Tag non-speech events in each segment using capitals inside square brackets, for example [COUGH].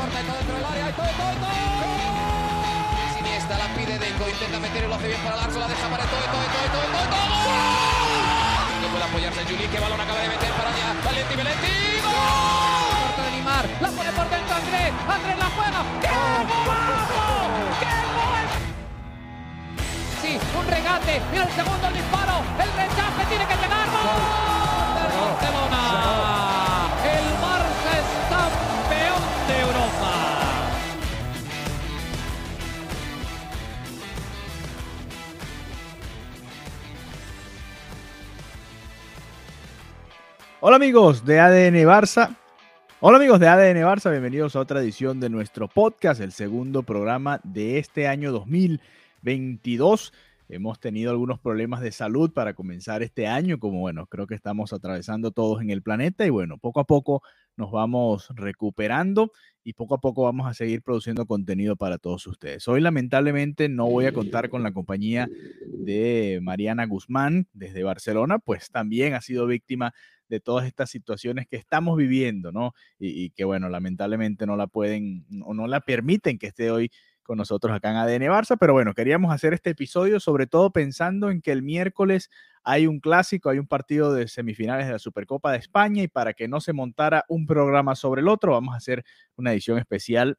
corta y todo dentro del área. ¡Y todo, todo, todo! Siniestra la pide Deco, intenta meter y lo hace bien para Larso, la deja para todo, todo, todo, todo, todo. No puede apoyarse Juli, que balón acaba de meter para allá. Valenti, Valenti. ¡Gol! Corta de Neymar, la pone por dentro Andrés. Andrés la juega. ¡Qué golazo! ¡Qué gol! Sí, un regate. Mira el segundo el disparo. El rechace tiene que llegar. ¡Gol! Del Barcelona. Hola amigos de ADN Barça. Hola amigos de ADN Barça, bienvenidos a otra edición de nuestro podcast, el segundo programa de este año 2022. Hemos tenido algunos problemas de salud para comenzar este año, como bueno, creo que estamos atravesando todos en el planeta y bueno, poco a poco nos vamos recuperando y poco a poco vamos a seguir produciendo contenido para todos ustedes. Hoy lamentablemente no voy a contar con la compañía de Mariana Guzmán desde Barcelona, pues también ha sido víctima de todas estas situaciones que estamos viviendo, ¿no? Y, que bueno, lamentablemente no la pueden o no la permiten que esté hoy con nosotros acá en ADN Barça, pero bueno, queríamos hacer este episodio sobre todo pensando en que el miércoles hay un clásico, hay un partido de semifinales de la Supercopa de España y para que no se montara un programa sobre el otro, vamos a hacer una edición especial.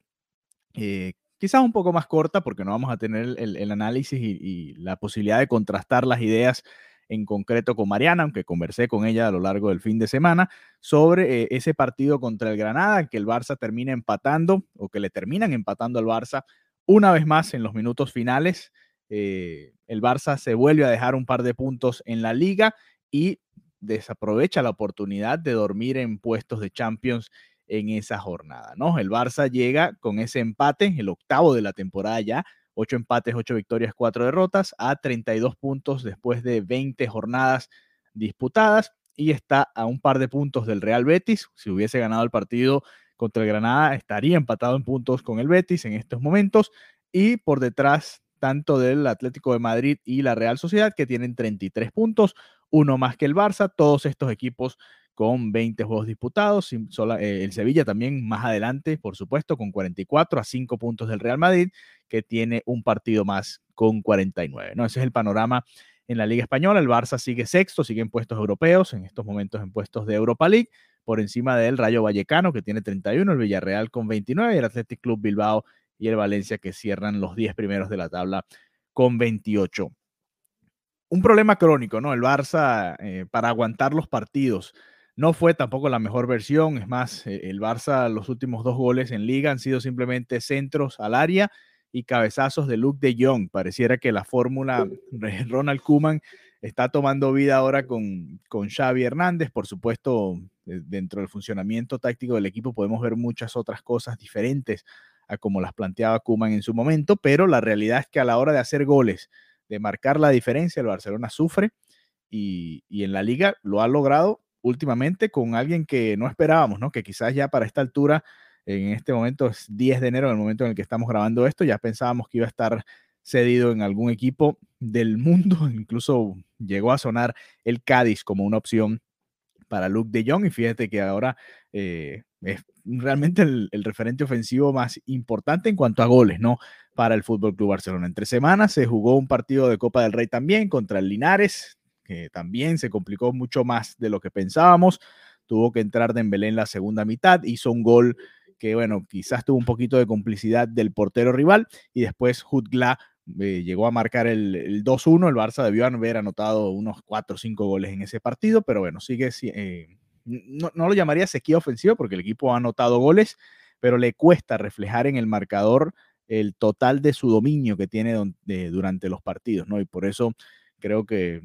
Eh, quizás un poco más corta porque no vamos a tener el, análisis y la posibilidad de contrastar las ideas en concreto con Mariana, aunque conversé con ella a lo largo del fin de semana, sobre eh, ese partido contra el Granada, que el Barça termina empatando o que le terminan empatando al Barça una vez más en los minutos finales. Eh, el Barça se vuelve a dejar un par de puntos en la liga y desaprovecha la oportunidad de dormir en puestos de Champions en esa jornada, ¿no? El Barça llega con ese empate, el octavo de la temporada ya, 8 empates, 8 victorias, 4 derrotas, a 32 puntos después de 20 jornadas disputadas y está a un par de puntos del Real Betis. Si hubiese ganado el partido contra el Granada, estaría empatado en puntos con el Betis en estos momentos y por detrás tanto del Atlético de Madrid y la Real Sociedad que tienen 33 puntos, uno más que el Barça, todos estos equipos con 20 juegos disputados. El Sevilla también más adelante, por supuesto, con 44 a 5 puntos del Real Madrid, que tiene un partido más con 49. ¿no? Ese es el panorama en la Liga Española. El Barça sigue sexto, sigue en puestos europeos, en estos momentos en puestos de Europa League, por encima del Rayo Vallecano, que tiene 31, el Villarreal con 29, y el Athletic Club Bilbao y el Valencia, que cierran los 10 primeros de la tabla con 28. Un problema crónico, ¿no? El Barça, eh, para aguantar los partidos, no fue tampoco la mejor versión, es más, eh, el Barça los últimos dos goles en liga han sido simplemente centros al área y cabezazos de Luke de Jong. Pareciera que la fórmula Ronald Kuman está tomando vida ahora con, con Xavi Hernández. Por supuesto, eh, dentro del funcionamiento táctico del equipo podemos ver muchas otras cosas diferentes a como las planteaba Kuman en su momento, pero la realidad es que a la hora de hacer goles, de marcar la diferencia, el Barcelona sufre y, y en la liga lo ha logrado últimamente con alguien que no esperábamos, ¿no? Que quizás ya para esta altura, en este momento es 10 de enero, en el momento en el que estamos grabando esto, ya pensábamos que iba a estar cedido en algún equipo del mundo, [LAUGHS] incluso llegó a sonar el Cádiz como una opción para Luke de Jong y fíjate que ahora eh, es realmente el, el, referente ofensivo más importante en cuanto a goles, ¿no? Para el Fútbol Club Barcelona. Entre semanas se jugó un partido de Copa del Rey también contra el Linares, que también se complicó mucho más de lo que pensábamos. Tuvo que entrar Dembélé en la segunda mitad, hizo un gol que, bueno, quizás tuvo un poquito de complicidad del portero rival y después Hutgla eh, llegó a marcar el, el 2-1. El Barça debió haber anotado unos 4 o 5 goles en ese partido, pero bueno, sigue, eh, no, no, lo llamaría sequía ofensiva porque el equipo ha anotado goles, pero le cuesta reflejar en el marcador el total de su dominio que tiene durante los partidos, ¿no? Y por eso creo que,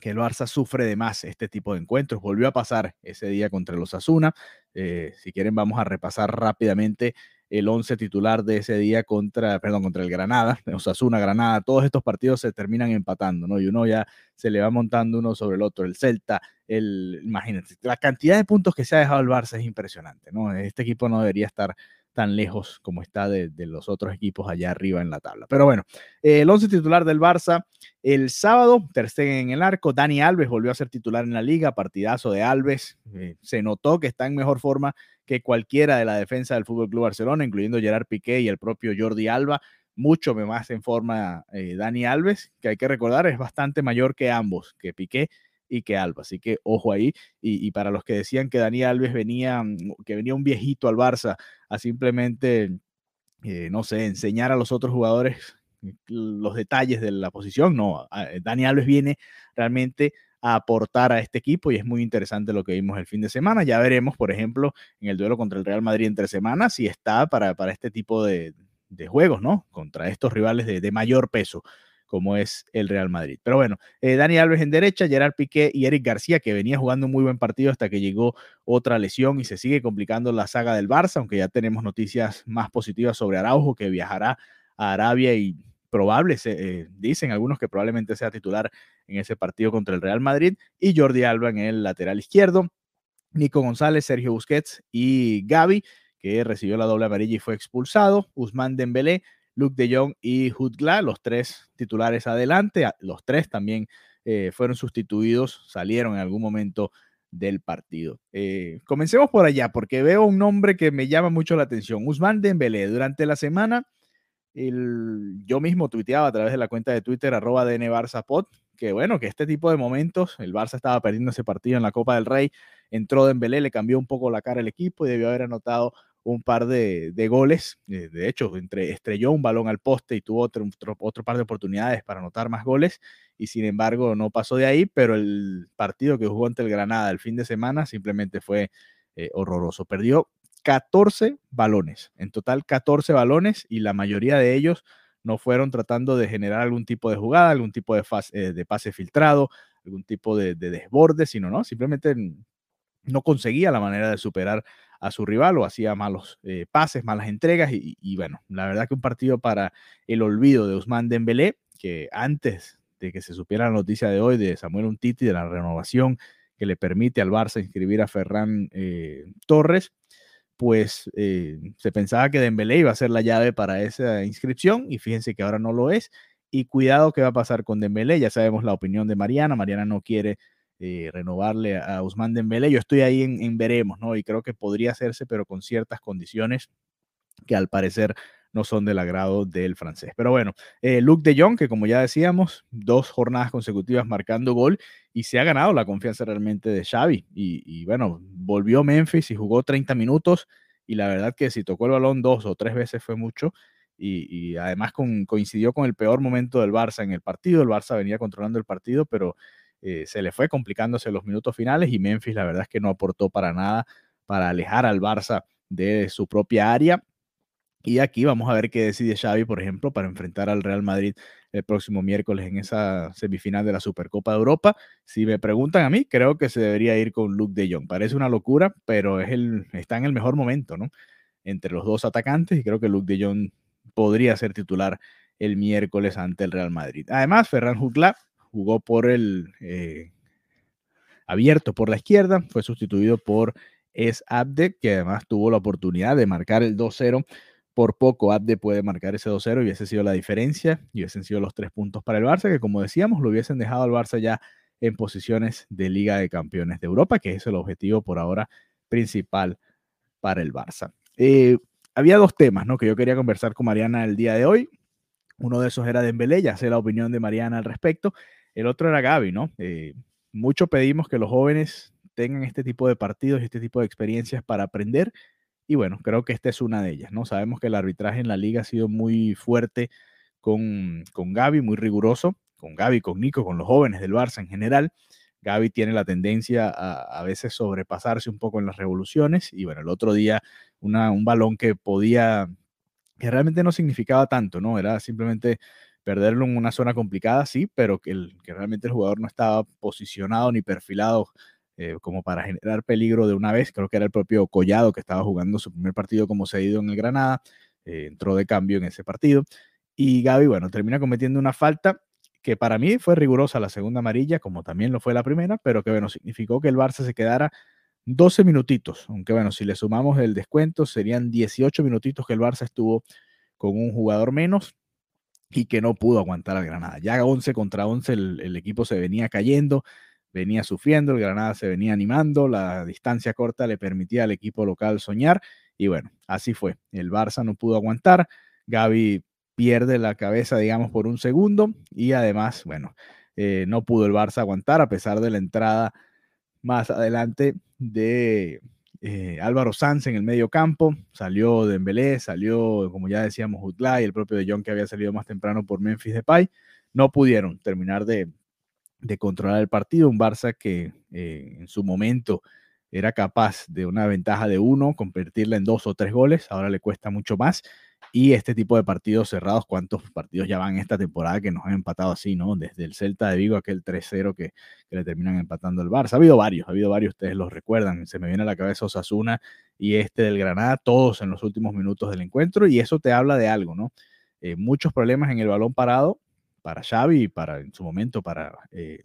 que el Barça sufre de más este tipo de encuentros. Volvió a pasar ese día contra los Asuna. Eh, si quieren, vamos a repasar rápidamente el 11 titular de ese día contra, perdón, contra el Granada, Osasuna, Granada, todos estos partidos se terminan empatando, ¿no? Y uno ya se le va montando uno sobre el otro, el Celta, el, imagínense, la cantidad de puntos que se ha dejado el Barça es impresionante, ¿no? Este equipo no debería estar tan lejos como está de, los otros equipos allá arriba en la tabla. Pero bueno, el once titular del Barça el sábado, Ter en el arco, Dani Alves volvió a ser titular en la liga, partidazo de Alves, eh, se notó que está en mejor forma que cualquiera de la defensa del Fútbol Club Barcelona, incluyendo Gerard Piqué y el propio Jordi Alba, mucho más en forma eh, Dani Alves, que hay que recordar es bastante mayor que ambos, que Piqué y que Alba. Así que ojo ahí. Y, para los que decían que Dani Alves venía, mm, que venía un viejito al Barça a simplemente, eh, no sé, enseñar a los otros jugadores mm, los detalles de la posición, no, eh, Dani Alves viene realmente a aportar a este equipo y es muy interesante lo que vimos el fin de semana. Ya veremos, por ejemplo, en el duelo contra el Real Madrid entre semanas, si está para, para este tipo de, juegos, ¿no? Contra estos rivales de mayor peso como es el Real Madrid. Pero bueno, eh, Dani Alves en derecha, Gerard Piqué y Eric García, que venía jugando un muy buen partido hasta que llegó otra lesión y se sigue complicando la saga del Barça, aunque ya tenemos noticias más positivas sobre Araujo, que viajará a Arabia y probable, eh, dicen algunos que probablemente sea titular en ese partido contra el Real Madrid, y Jordi Alba en el lateral izquierdo, Nico González, Sergio Busquets y Gaby, que recibió la doble amarilla y fue expulsado, Usman Dembélé, Luke de Jong y Hudgla, los tres titulares adelante, los tres también eh, fueron sustituidos, salieron en algún momento del partido. Eh, comencemos por allá, porque veo un nombre que me llama mucho la atención. Usman Dembélé, durante la semana, yo mismo tuiteaba a través de la cuenta de Twitter, arroba DNBarzapod, que bueno, que este tipo de momentos, el Barça estaba perdiendo ese partido en la Copa del Rey, entró Dembélé, le cambió un poco la cara al equipo y debió haber anotado un par de, goles. Eh, de hecho, entre, estrelló un balón al poste y tuvo otro, otro, par de oportunidades para anotar más goles. Y sin embargo, no pasó de ahí. Pero el partido que jugó ante el Granada el fin de semana simplemente fue eh, horroroso. Perdió 14 balones. En total, 14 balones. Y la mayoría de ellos no fueron tratando de generar algún tipo de jugada, algún tipo de, eh, de pase filtrado, algún tipo de, de desborde, sino no, simplemente no conseguía la manera de superar a su rival o hacía malos eh, pases, malas entregas y, bueno, la verdad que un partido para el olvido de Usman Dembélé, que antes de que se supiera la noticia de hoy de Samuel Untiti, de la renovación que le permite al Barça inscribir a Ferran eh, Torres, pues eh, se pensaba que Dembélé iba a ser la llave para esa inscripción y fíjense que ahora no lo es. Y cuidado qué va a pasar con Dembélé, ya sabemos la opinión de Mariana, Mariana no quiere eh, renovarle a Usman Dembélé. Yo estoy ahí en, veremos, ¿no? Y creo que podría hacerse, pero con ciertas condiciones que al parecer no son del agrado del francés. Pero bueno, eh, Luke de Jong, que como ya decíamos, dos jornadas consecutivas marcando gol y se ha ganado la confianza realmente de Xavi. Y, bueno, volvió Memphis y jugó 30 minutos y la verdad que si tocó el balón dos o tres veces fue mucho. Y, además coincidió con el peor momento del Barça en el partido. El Barça venía controlando el partido, pero eh, se le fue complicándose los minutos finales y Memphis la verdad es que no aportó para nada para alejar al Barça de su propia área. Y aquí vamos a ver qué decide Xavi, por ejemplo, para enfrentar al Real Madrid el próximo miércoles en esa semifinal de la Supercopa de Europa. Si me preguntan a mí, creo que se debería ir con Luke de Jong. Parece una locura, pero es el, está en el mejor momento, ¿no? Entre los dos atacantes y creo que Luke de Jong podría ser titular el miércoles ante el Real Madrid. Además, Ferran Jugla jugó por el eh, abierto por la izquierda, fue sustituido por Es Abde, que además tuvo la oportunidad de marcar el 2-0. Por poco Abde puede marcar ese 2-0 y hubiese sido la diferencia y hubiesen sido los tres puntos para el Barça, que como decíamos, lo hubiesen dejado al Barça ya en posiciones de Liga de Campeones de Europa, que es el objetivo por ahora principal para el Barça. Eh, había dos temas ¿no? que yo quería conversar con Mariana el día de hoy. Uno de esos era Dembélé, ya sé la opinión de Mariana al respecto. El otro era Gaby, ¿no? Eh, mucho pedimos que los jóvenes tengan este tipo de partidos y este tipo de experiencias para aprender. Y bueno, creo que esta es una de ellas, ¿no? Sabemos que el arbitraje en la liga ha sido muy fuerte con, con Gaby, muy riguroso, con Gaby, con Nico, con los jóvenes del Barça en general. Gaby tiene la tendencia a, a veces sobrepasarse un poco en las revoluciones y bueno, el otro día un balón que podía, que realmente no significaba tanto, ¿no? Era simplemente perderlo en una zona complicada, sí, pero que, realmente el jugador no estaba posicionado ni perfilado eh, como para generar peligro de una vez. Creo que era el propio Collado que estaba jugando su primer partido como cedido en el Granada, eh, entró de cambio en ese partido. Y Gaby, bueno, termina cometiendo una falta que para mí fue rigurosa la segunda amarilla, como también lo fue la primera, pero que bueno, significó que el Barça se quedara 12 minutitos, aunque bueno, si le sumamos el descuento, serían 18 minutitos que el Barça estuvo con un jugador menos y que no pudo aguantar al Granada. Ya 11 contra 11 el, equipo se venía cayendo, venía sufriendo, el Granada se venía animando, la distancia corta le permitía al equipo local soñar y bueno, así fue. El Barça no pudo aguantar, Gaby pierde la cabeza, digamos, por un segundo y además, bueno, eh, no pudo el Barça aguantar a pesar de la entrada más adelante de eh, Álvaro Sanz en el medio campo, salió Dembélé, salió, como ya decíamos, y el propio De Jong que había salido más temprano por Memphis Depay, no pudieron terminar de, controlar el partido, un Barça que eh, en su momento era capaz de una ventaja de uno, convertirla en dos o tres goles, ahora le cuesta mucho más y este tipo de partidos cerrados, ¿cuántos partidos ya van esta temporada que nos han empatado así, ¿no? Desde el Celta de Vigo, aquel 3-0 que, le terminan empatando el Barça. Ha habido varios, ha habido varios, ustedes los recuerdan. Se me viene a la cabeza Osasuna y este del Granada, todos en los últimos minutos del encuentro, y eso te habla de algo, ¿no? Eh, muchos problemas en el balón parado para Xavi y para, en su momento, para eh,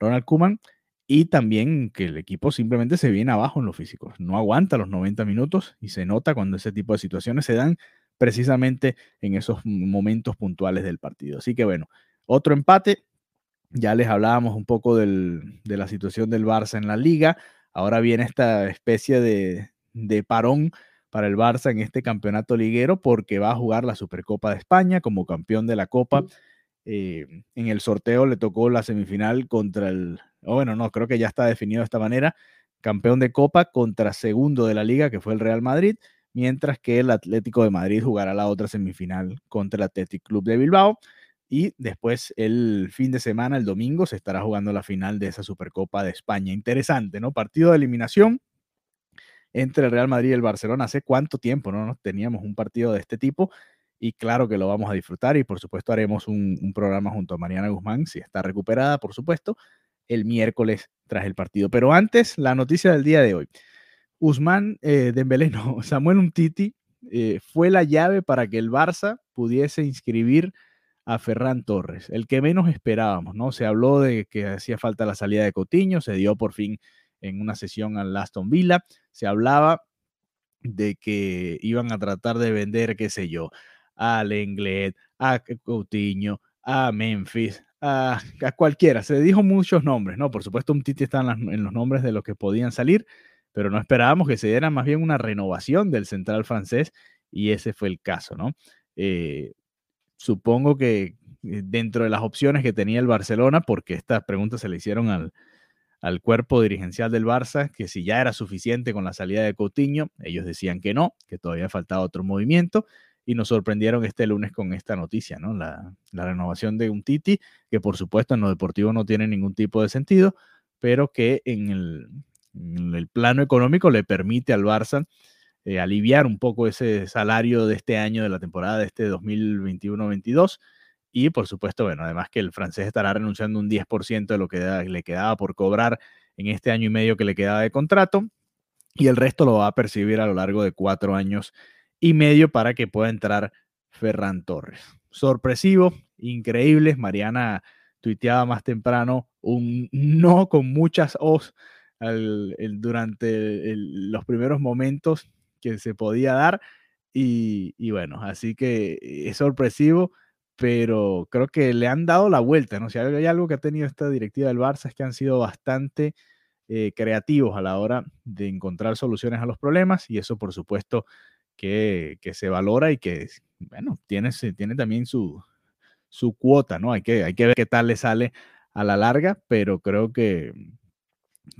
Ronald Kuman, y también que el equipo simplemente se viene abajo en los físicos, no aguanta los 90 minutos y se nota cuando ese tipo de situaciones se dan precisamente en esos momentos puntuales del partido. Así que bueno, otro empate. Ya les hablábamos un poco de la situación del Barça en la liga. Ahora viene esta especie de, parón para el Barça en este campeonato liguero porque va a jugar la Supercopa de España como campeón de la Copa. Eh, en el sorteo le tocó la semifinal contra el, bueno, no, creo que ya está definido de esta manera, campeón de Copa contra segundo de la liga, que fue el Real Madrid mientras que el Atlético de Madrid jugará la otra semifinal contra el Athletic Club de Bilbao. Y después el fin de semana, el domingo, se estará jugando la final de esa Supercopa de España. Interesante, ¿no? Partido de eliminación entre el Real Madrid y el Barcelona. Hace cuánto tiempo no teníamos un partido de este tipo y claro que lo vamos a disfrutar y por supuesto haremos un, programa junto a Mariana Guzmán, si está recuperada, por supuesto, el miércoles tras el partido. Pero antes, la noticia del día de hoy. Usman eh, Dembélé, [LAUGHS] no, Samuel Umtiti eh, fue la llave para que el Barça pudiese inscribir a Ferran Torres, el que menos esperábamos, ¿no? Se habló de que hacía falta la salida de Cotiño, se dio por fin en una sesión al Aston Villa, se hablaba de que iban a tratar de vender, qué sé yo, a Lenglet, a Coutinho, a Memphis, a, cualquiera. Se dijo muchos nombres, ¿no? Por supuesto, Umtiti está en los nombres de los que podían salir, pero no esperábamos que se diera más bien una renovación del central francés y ese fue el caso, ¿no? Eh, supongo que eh, dentro de las opciones que tenía el Barcelona, porque estas preguntas se le hicieron al, al cuerpo dirigencial del Barça, que si ya era suficiente con la salida de Coutinho, ellos decían que no, que todavía faltaba otro movimiento, y nos sorprendieron este lunes con esta noticia, ¿no? La, renovación de un Titi, que por supuesto en lo deportivo no tiene ningún tipo de sentido, pero que en el, el plano económico le permite al Barça eh, aliviar un poco ese salario de este año, de la temporada de este 2021-22. Y por supuesto, bueno, además que el francés estará renunciando un 10% de lo que le quedaba por cobrar en este año y medio que le quedaba de contrato. Y el resto lo va a percibir a lo largo de cuatro años y medio para que pueda entrar Ferran Torres. Sorpresivo, increíble. Mariana tuiteaba más temprano un no con muchas os durante los primeros momentos que se podía dar. Y, bueno, así que es sorpresivo, pero creo que le han dado la vuelta, ¿no? Si hay algo que ha tenido esta directiva del Barça es que han sido bastante eh, creativos a la hora de encontrar soluciones a los problemas y eso por supuesto que, se valora y que, bueno, tiene, tiene también su, su cuota, ¿no? Hay que, hay que ver qué tal le sale a la larga, pero creo que,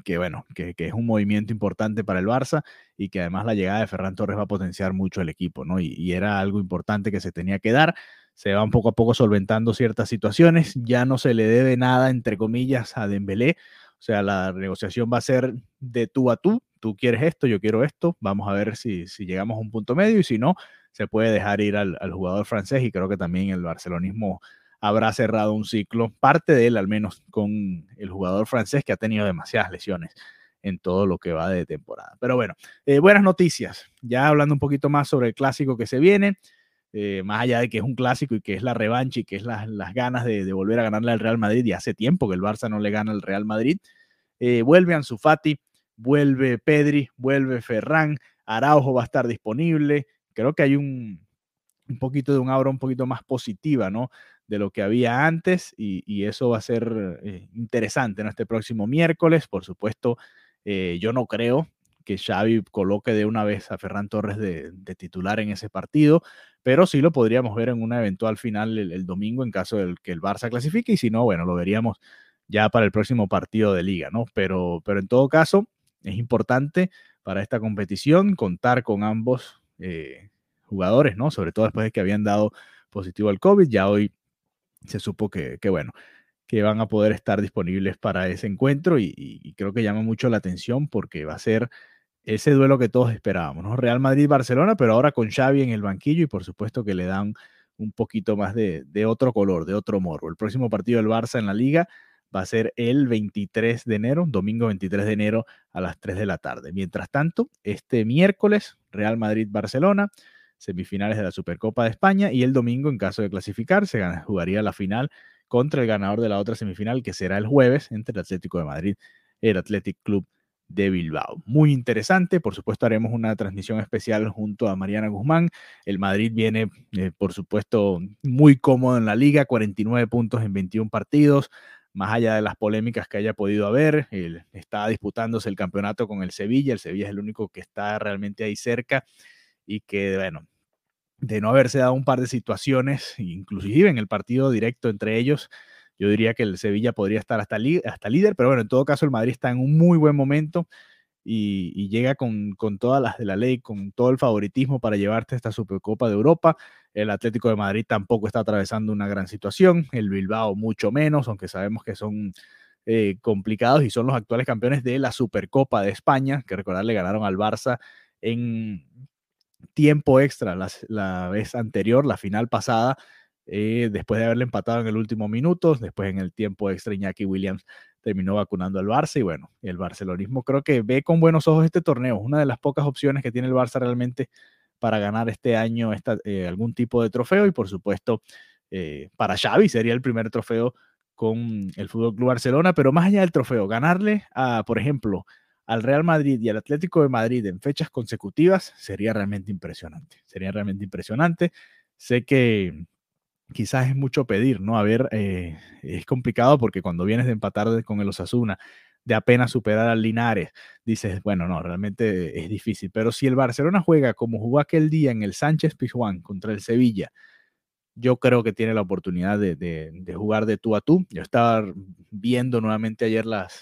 que bueno, que, es un movimiento importante para el Barça y que además la llegada de Ferran Torres va a potenciar mucho el equipo, ¿no? Y, era algo importante que se tenía que dar. Se van poco a poco solventando ciertas situaciones. Ya no se le debe nada, entre comillas, a Dembélé. O sea, la negociación va a ser de tú a tú. Tú quieres esto, yo quiero esto. Vamos a ver si, si llegamos a un punto medio y si no, se puede dejar ir al, jugador francés y creo que también el barcelonismo habrá cerrado un ciclo, parte de él al menos, con el jugador francés que ha tenido demasiadas lesiones en todo lo que va de temporada. Pero bueno, eh, buenas noticias. Ya hablando un poquito más sobre el clásico que se viene, eh, más allá de que es un clásico y que es la revancha y que es las ganas de, volver a ganarle al Real Madrid, y hace tiempo que el Barça no le gana al Real Madrid, eh, vuelve Ansu Fati vuelve Pedri, vuelve Ferran, Araujo va a estar disponible. Creo que hay un, un poquito de un aura un poquito más positiva, ¿no? De lo que había antes y, eso va a ser eh, interesante en este próximo miércoles. Por supuesto, eh, yo no creo que Xavi coloque de una vez a Ferran Torres de, titular en ese partido, pero sí lo podríamos ver en una eventual final el, domingo en caso de que el Barça clasifique y si no, bueno, lo veríamos ya para el próximo partido de liga, ¿no? Pero, pero en todo caso, es importante para esta competición contar con ambos eh, jugadores, ¿no? Sobre todo después de que habían dado positivo al COVID, ya hoy se supo que, que bueno, que van a poder estar disponibles para ese encuentro y, creo que llama mucho la atención porque va a ser ese duelo que todos esperábamos, ¿no? Real Madrid-Barcelona, pero ahora con Xavi en el banquillo y por supuesto que le dan un poquito más de, de otro color, de otro morro. El próximo partido del Barça en la liga va a ser el 23 de enero, domingo 23 de enero a las 3 de la tarde. Mientras tanto, este miércoles, Real Madrid-Barcelona, semifinales de la Supercopa de España y el domingo, en caso de clasificar, se jugaría la final contra el ganador de la otra semifinal, que será el jueves entre el Atlético de Madrid y el Athletic Club de Bilbao. Muy interesante, por supuesto haremos una transmisión especial junto a Mariana Guzmán. El Madrid viene, eh, por supuesto, muy cómodo en la liga, 49 puntos en 21 partidos, más allá de las polémicas que haya podido haber, él está disputándose el campeonato con el Sevilla, el Sevilla es el único que está realmente ahí cerca y que, bueno, de no haberse dado un par de situaciones, inclusive en el partido directo entre ellos, yo diría que el Sevilla podría estar hasta, hasta líder, pero bueno, en todo caso el Madrid está en un muy buen momento y, llega con, con, todas las de la ley, con todo el favoritismo para llevarte esta Supercopa de Europa. El Atlético de Madrid tampoco está atravesando una gran situación, el Bilbao mucho menos, aunque sabemos que son eh, complicados y son los actuales campeones de la Supercopa de España, que recordar le ganaron al Barça en tiempo extra la, vez anterior, la final pasada, eh, después de haberle empatado en el último minuto, después en el tiempo extra Iñaki Williams terminó vacunando al Barça y bueno, el barcelonismo creo que ve con buenos ojos este torneo, una de las pocas opciones que tiene el Barça realmente para ganar este año eh, algún tipo de trofeo y por supuesto eh, para Xavi sería el primer trofeo con el Fútbol Club Barcelona, pero más allá del trofeo, ganarle a, por ejemplo, al Real Madrid y al Atlético de Madrid en fechas consecutivas sería realmente impresionante. Sería realmente impresionante. Sé que quizás es mucho pedir, ¿no? A ver, eh, es complicado porque cuando vienes de empatar con el Osasuna, de apenas superar al Linares, dices, bueno, no, realmente es difícil. Pero si el Barcelona juega como jugó aquel día en el Sánchez Pizjuán contra el Sevilla, yo creo que tiene la oportunidad de, jugar de tú a tú. Yo estaba viendo nuevamente ayer las,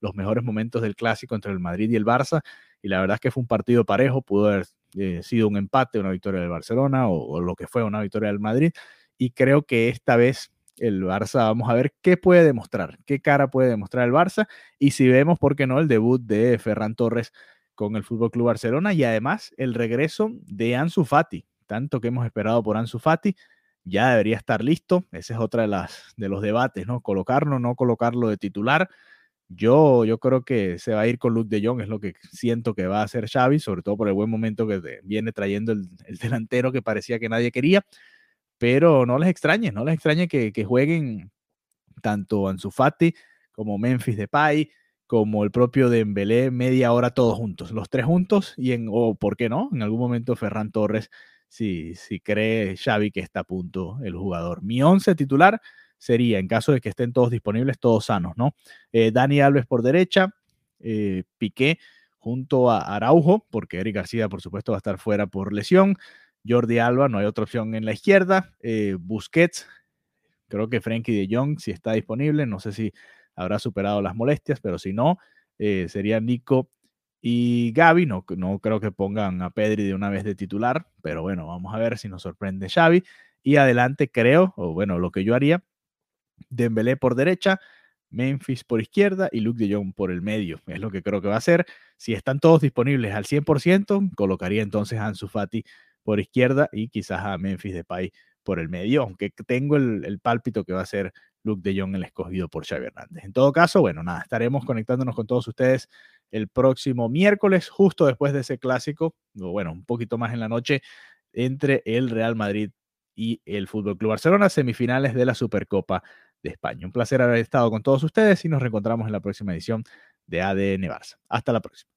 los mejores momentos del clásico entre el Madrid y el Barça. Y la verdad es que fue un partido parejo, pudo haber eh, sido un empate, una victoria del Barcelona o, lo que fue una victoria del Madrid. Y creo que esta vez el Barça, vamos a ver qué puede demostrar, qué cara puede demostrar el Barça. Y si vemos, ¿por qué no?, el debut de Ferran Torres con el Fútbol Club Barcelona y además el regreso de Ansu Fati, tanto que hemos esperado por Ansu Fati, ya debería estar listo. Ese es otra de las de los debates, ¿no? Colocarlo, no colocarlo de titular. Yo, yo creo que se va a ir con Luke de Jong, es lo que siento que va a hacer Xavi, sobre todo por el buen momento que viene trayendo el, delantero que parecía que nadie quería. Pero no les extrañe, no les extrañe que, jueguen tanto Ansu Fati como Memphis Depay, como el propio Dembélé, media hora todos juntos, los tres juntos, y en, o por qué no, en algún momento Ferran Torres, si, si cree Xavi que está a punto el jugador. Mi once titular, sería, en caso de que estén todos disponibles, todos sanos, ¿no? Eh, Dani Alves por derecha, eh, Piqué junto a Araujo, porque Eric García, por supuesto, va a estar fuera por lesión. Jordi Alba, no hay otra opción en la izquierda. Eh, Busquets, creo que Frenkie de Jong, si está disponible, no sé si habrá superado las molestias, pero si no, sería Nico y Gaby. No, no creo que pongan a Pedri de una vez de titular, pero bueno, vamos a ver si nos sorprende Xavi. Y adelante creo, o bueno, lo que yo haría Dembélé por derecha, Memphis por izquierda y Luke de Jong por el medio. Es lo que creo que va a hacer. Si están todos disponibles al 100%, colocaría entonces a Ansu Fati por izquierda y quizás a Memphis Depay por el medio, aunque tengo el, pálpito que va a ser Luke de Jong el escogido por Xavi Hernández. En todo caso, bueno, nada, estaremos conectándonos con todos ustedes el próximo miércoles, justo después de ese clásico, o bueno, un poquito más en la noche, entre el Real Madrid y el Fútbol Club Barcelona, semifinales de la Supercopa de España. Un placer haber estado con todos ustedes y nos reencontramos en la próxima edición de ADN Barça. Hasta la próxima.